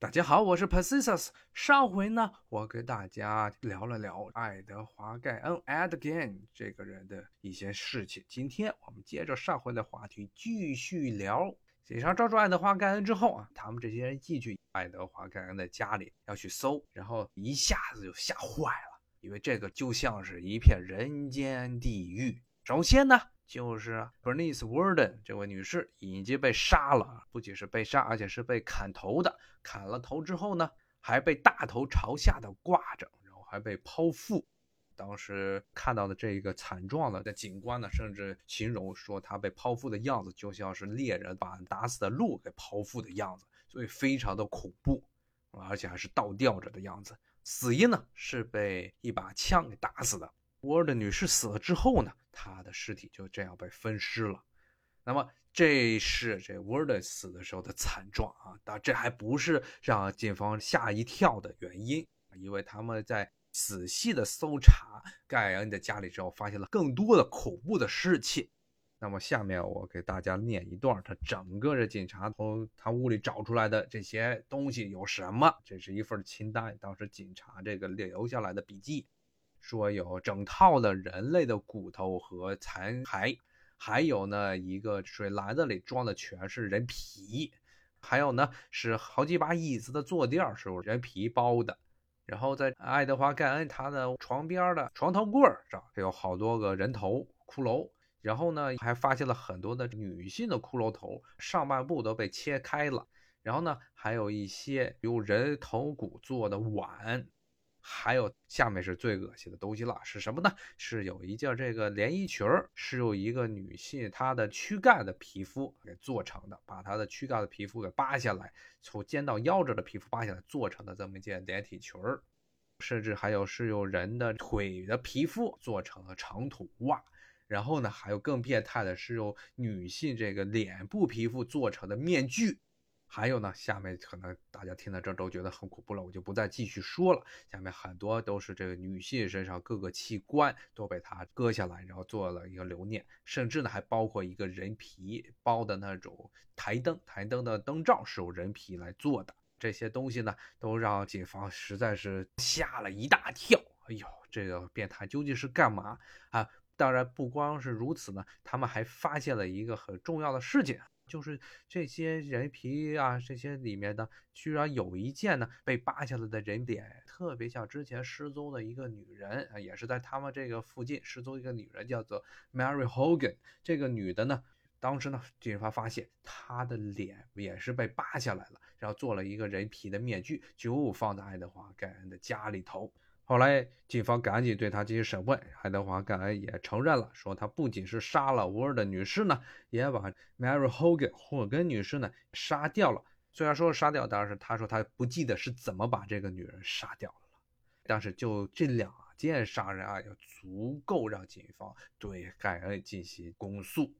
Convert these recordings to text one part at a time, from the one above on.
大家好，我是 Pacisus。上回呢，我给大家聊了聊爱德华·盖恩 （Ed Gain） 这个人的一些事情。今天我们接着上回的话题继续聊。警察抓住爱德华·盖恩之后啊，他们这些人进去爱德华·盖恩的家里要去搜，然后一下子就吓坏了，因为这个就像是一片人间地狱。首先呢。就是啊 Bernice Warden 这位女士已经被杀了，不仅是被杀，而且是被砍头的。砍了头之后呢，还被大头朝下的挂着，然后还被剖腹。当时看到的这个惨状的警官呢，甚至形容说她被剖腹的样子就像是猎人把打死的鹿给剖腹的样子，所以非常的恐怖，而且还是倒吊着的样子。死因呢是被一把枪给打死的。沃德女士死了之后呢，她的尸体就这样被分尸了。那么，这是这沃德死的时候的惨状啊！但这还不是让警方吓一跳的原因，因为他们在仔细的搜查盖恩的家里之后，发现了更多的恐怖的尸气。那么，下面我给大家念一段他整个的警察从他屋里找出来的这些东西有什么？这是一份清单，当时警察这个留下来的笔记。说有整套的人类的骨头和残骸，还有呢一个水篮子里装的全是人皮，还有呢是好几把椅子的坐垫是人皮包的。然后在爱德华盖恩他的床边的床头柜上有好多个人头骷髅，然后呢还发现了很多的女性的骷髅头，上半部都被切开了。然后呢还有一些用人头骨做的碗。还有下面是最恶心的东西了，是什么呢？是有一件这个连衣裙儿，是由一个女性她的躯干的皮肤给做成的，把她的躯干的皮肤给扒下来，从肩到腰这的皮肤扒下来做成的这么一件连体裙儿，甚至还有是用人的腿的皮肤做成了长筒袜，然后呢，还有更变态的是用女性这个脸部皮肤做成的面具。还有呢，下面可能大家听到这都觉得很恐怖了，我就不再继续说了。下面很多都是这个女性身上各个器官都被他割下来，然后做了一个留念，甚至呢还包括一个人皮包的那种台灯，台灯的灯罩是用人皮来做的。这些东西呢，都让警方实在是吓了一大跳。哎呦，这个变态究竟是干嘛啊？当然不光是如此呢，他们还发现了一个很重要的事情。就是这些人皮啊，这些里面的居然有一件呢被扒下来的人脸，特别像之前失踪的一个女人啊，也是在他们这个附近失踪一个女人，叫做 Mary Hogan。这个女的呢，当时呢，警方发现她的脸也是被扒下来了，然后做了一个人皮的面具，就放在爱德华盖恩的家里头。后来，警方赶紧对他进行审问。爱德华·盖恩也承认了，说他不仅是杀了沃尔的女士呢，也把 Mary Hogan 霍根女士呢杀掉了。虽然说是杀掉，但是他说他不记得是怎么把这个女人杀掉了。但是就这两件杀人案，就足够让警方对盖恩进行公诉。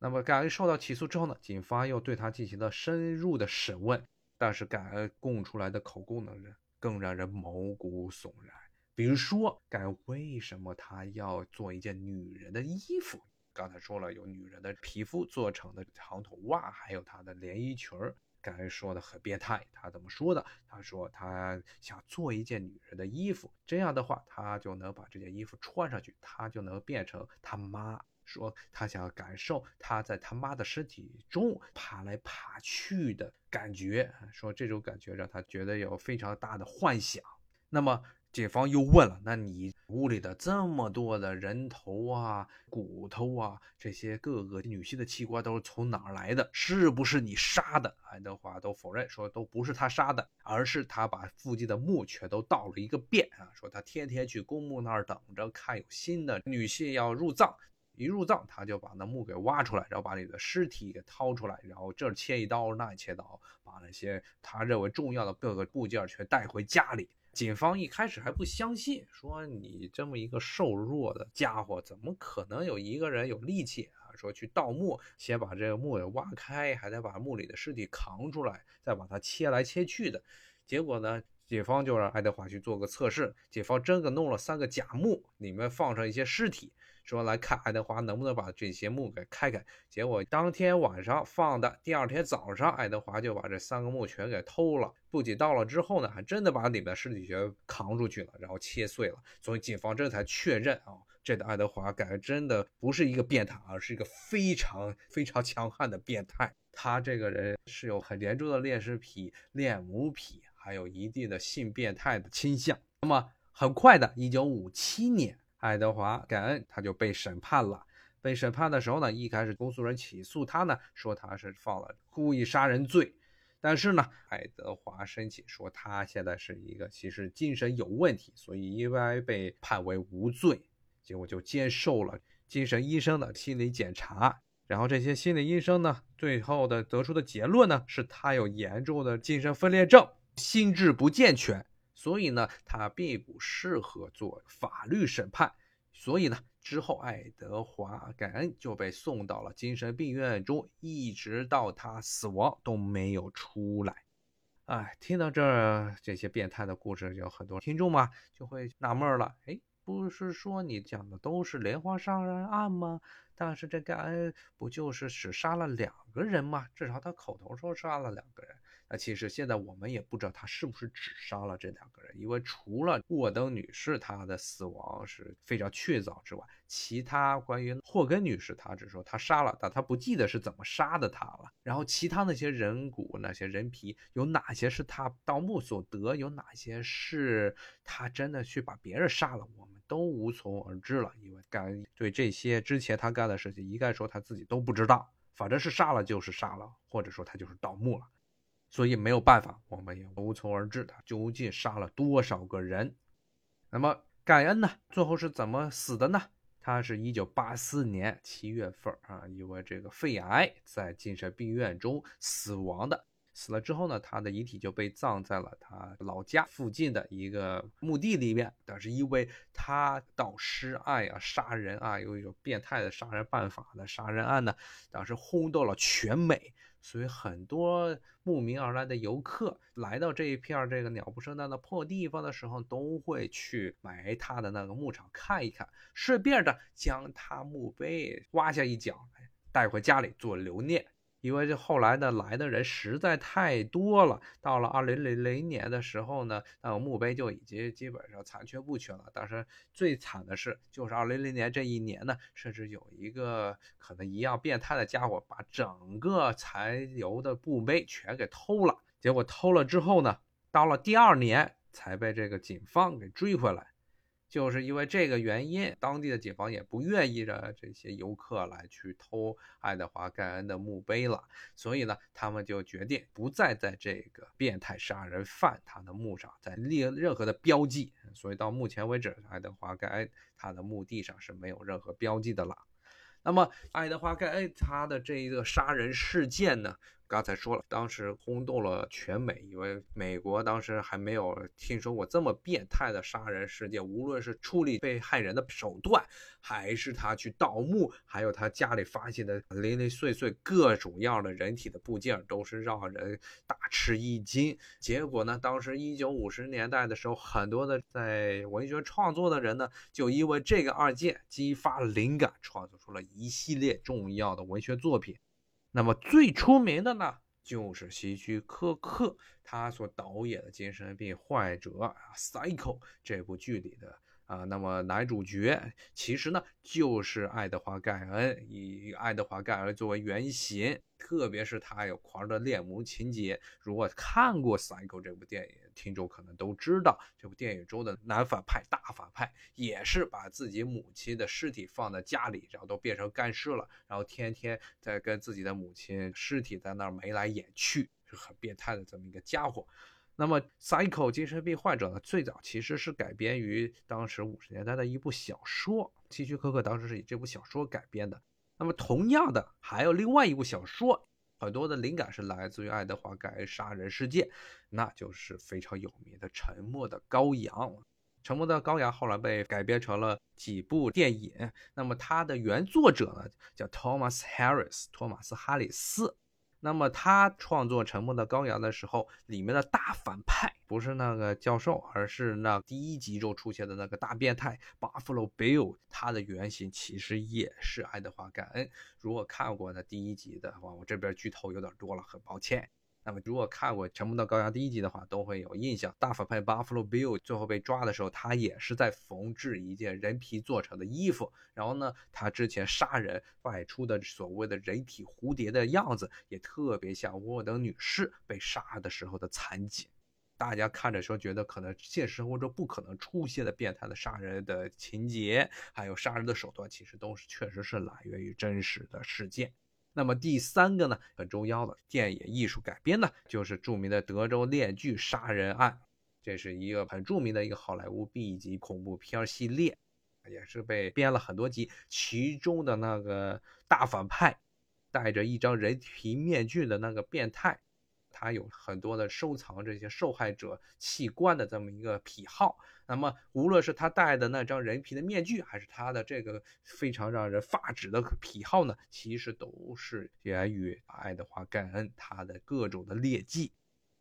那么盖恩受到起诉之后呢，警方又对他进行了深入的审问。但是盖恩供出来的口供呢，更让人毛骨悚然。比如说，该为什么他要做一件女人的衣服？刚才说了，有女人的皮肤做成的长筒袜，还有她的连衣裙儿。该说的很变态，他怎么说的？他说他想做一件女人的衣服，这样的话，他就能把这件衣服穿上去，他就能变成他妈。说他想感受他在他妈的身体中爬来爬去的感觉，说这种感觉让他觉得有非常大的幻想。那么。警方又问了：“那你屋里的这么多的人头啊、骨头啊，这些各个女性的器官都是从哪儿来的？是不是你杀的？”爱德华都否认，说都不是他杀的，而是他把附近的墓全都盗了一个遍啊！说他天天去公墓那儿等着，看有新的女性要入葬，一入葬他就把那墓给挖出来，然后把你的尸体给掏出来，然后这切一刀，那切刀，把那些他认为重要的各个部件全带回家里。警方一开始还不相信，说你这么一个瘦弱的家伙，怎么可能有一个人有力气啊？说去盗墓，先把这个墓给挖开，还得把墓里的尸体扛出来，再把它切来切去的。结果呢，警方就让爱德华去做个测试，警方真的弄了三个假墓，里面放上一些尸体，说来看爱德华能不能把这些墓给开开。结果当天晚上放的，第二天早上，爱德华就把这三个墓全给偷了。不仅到了之后呢，还真的把里面的尸体全扛出去了，然后切碎了。所以警方这才确认啊，这个爱德华感觉真的不是一个变态，而是一个非常非常强悍的变态。他这个人是有很严重的恋尸癖、恋母癖。还有一定的性变态的倾向。那么很快的，一九五七年，爱德华·感恩他就被审判了。被审判的时候呢，一开始公诉人起诉他呢，说他是犯了故意杀人罪。但是呢，爱德华申请说他现在是一个其实精神有问题，所以应该被判为无罪。结果就接受了精神医生的心理检查。然后这些心理医生呢，最后的得出的结论呢，是他有严重的精神分裂症。心智不健全，所以呢，他并不适合做法律审判。所以呢，之后爱德华·感恩就被送到了精神病院中，一直到他死亡都没有出来。哎，听到这儿，这些变态的故事，有很多听众嘛就会纳闷了：哎，不是说你讲的都是连环杀人案吗？但是这个恩不就是只杀了两个人吗？至少他口头说杀了两个人。那其实现在我们也不知道他是不是只杀了这两个人，因为除了沃登女士她的死亡是非常确凿之外，其他关于霍根女士，她只说她杀了，但她不记得是怎么杀的她了。然后其他那些人骨、那些人皮，有哪些是他盗墓所得，有哪些是他真的去把别人杀了，我们都无从而知了。因为干对这些之前他干的事情，一概说他自己都不知道，反正是杀了就是杀了，或者说他就是盗墓了。所以没有办法，我们也无从而知他究竟杀了多少个人。那么盖恩呢？最后是怎么死的呢？他是一九八四年七月份啊，因为这个肺癌在精神病院中死亡的。死了之后呢，他的遗体就被葬在了他老家附近的一个墓地里面。但是因为他盗尸案啊、杀人啊，有一种变态的杀人办法的杀人案呢，当时轰动了全美。所以很多慕名而来的游客来到这一片这个鸟不生蛋的破地方的时候，都会去埋他的那个牧场看一看，顺便的将他墓碑挖下一角，带回家里做留念。因为这后来呢来的人实在太多了，到了二零零零年的时候呢，那墓碑就已经基本上残缺不全了。但是最惨的是，就是二零零年这一年呢，甚至有一个可能一样变态的家伙，把整个残留的墓碑全给偷了。结果偷了之后呢，到了第二年才被这个警方给追回来。就是因为这个原因，当地的警方也不愿意让这些游客来去偷爱德华·盖恩的墓碑了，所以呢，他们就决定不再在这个变态杀人犯他的墓上再立任何的标记。所以到目前为止，爱德华·盖恩他的墓地上是没有任何标记的了。那么，爱德华·盖恩他的这一个杀人事件呢？刚才说了，当时轰动了全美，因为美国当时还没有听说过这么变态的杀人事件。无论是处理被害人的手段，还是他去盗墓，还有他家里发现的零零碎碎各种样的人体的部件，都是让人大吃一惊。结果呢，当时一九五十年代的时候，很多的在文学创作的人呢，就因为这个案件激发灵感，创作出了一系列重要的文学作品。那么最出名的呢，就是希区柯克他所导演的精神病患者啊《Psycho》这部剧里的啊，那么男主角其实呢就是爱德华盖恩，以爱德华盖恩作为原型。特别是他有狂热的恋母情节。如果看过《Psycho》这部电影，听众可能都知道，这部电影中的男反派、大反派也是把自己母亲的尸体放在家里，然后都变成干尸了，然后天天在跟自己的母亲尸体在那儿眉来眼去，是很变态的这么一个家伙。那么，《Psycho》精神病患者呢，最早其实是改编于当时五十年代的一部小说，希区柯克当时是以这部小说改编的。那么，同样的，还有另外一部小说，很多的灵感是来自于爱德华·盖杀人事件，那就是非常有名的《沉默的羔羊》。《沉默的羔羊》后来被改编成了几部电影。那么，它的原作者呢，叫 Thomas Harris，托马斯·哈里斯。那么他创作《沉默的羔羊》的时候，里面的大反派不是那个教授，而是那第一集中出现的那个大变态 Buffalo Bill。他的原型其实也是爱德华·盖恩。如果看过那第一集的话，我这边剧透有点多了，很抱歉。那么，如果看过《沉默的羔羊》第一集的话，都会有印象。大反派 Buffalo Bill 最后被抓的时候，他也是在缝制一件人皮做成的衣服。然后呢，他之前杀人外出的所谓的人体蝴蝶的样子，也特别像沃登女士被杀的时候的惨景。大家看着说，觉得可能现实生活中不可能出现的变态的杀人的情节，还有杀人的手段，其实都是确实是来源于真实的事件。那么第三个呢，很重要的电影艺术改编呢，就是著名的德州链锯杀人案，这是一个很著名的一个好莱坞 B 级恐怖片系列，也是被编了很多集。其中的那个大反派，戴着一张人皮面具的那个变态。他有很多的收藏这些受害者器官的这么一个癖好。那么，无论是他戴的那张人皮的面具，还是他的这个非常让人发指的癖好呢，其实都是源于爱德华·盖恩他的各种的劣迹。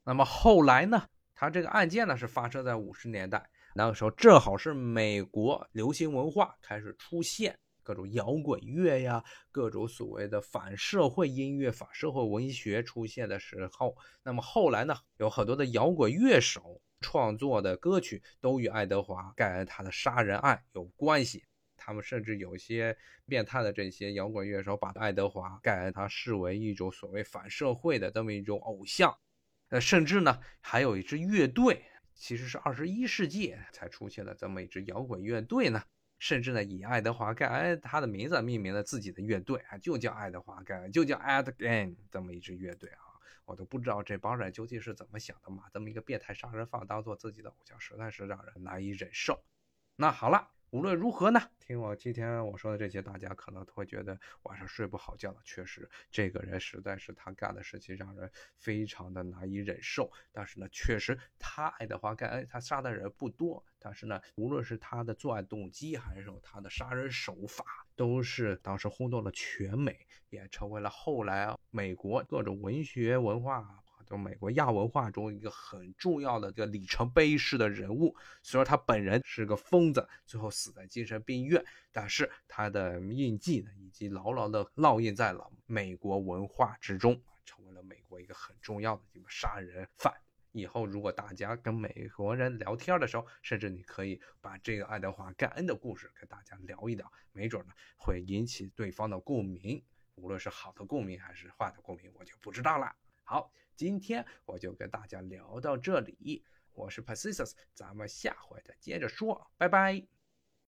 那么后来呢，他这个案件呢是发生在五十年代，那个时候正好是美国流行文化开始出现。各种摇滚乐呀，各种所谓的反社会音乐、反社会文学出现的时候，那么后来呢，有很多的摇滚乐手创作的歌曲都与爱德华盖恩他的杀人案有关系。他们甚至有些变态的这些摇滚乐手，把爱德华盖恩他视为一种所谓反社会的这么一种偶像。呃，甚至呢，还有一支乐队，其实是二十一世纪才出现的这么一支摇滚乐队呢。甚至呢，以爱德华盖恩他的名字命名了自己的乐队啊，就叫爱德华盖，就叫 Edgain 这么一支乐队啊，我都不知道这帮人究竟是怎么想的把这么一个变态杀人犯当做自己的偶像，实在是让人难以忍受。那好了。无论如何呢，听我今天我说的这些，大家可能会觉得晚上睡不好觉。确实，这个人实在是他干的事情让人非常的难以忍受。但是呢，确实他爱德华盖恩他杀的人不多，但是呢，无论是他的作案动机还是说他的杀人手法，都是当时轰动了全美，也成为了后来美国各种文学文化。就美国亚文化中一个很重要的这个里程碑式的人物，虽然他本人是个疯子，最后死在精神病院，但是他的印记呢，已经牢牢的烙印在了美国文化之中，成为了美国一个很重要的一个杀人犯。以后如果大家跟美国人聊天的时候，甚至你可以把这个爱德华盖恩的故事跟大家聊一聊，没准呢会引起对方的共鸣，无论是好的共鸣还是坏的共鸣，我就不知道了。好。今天我就跟大家聊到这里，我是 Pacius，咱们下回再接着说，拜拜。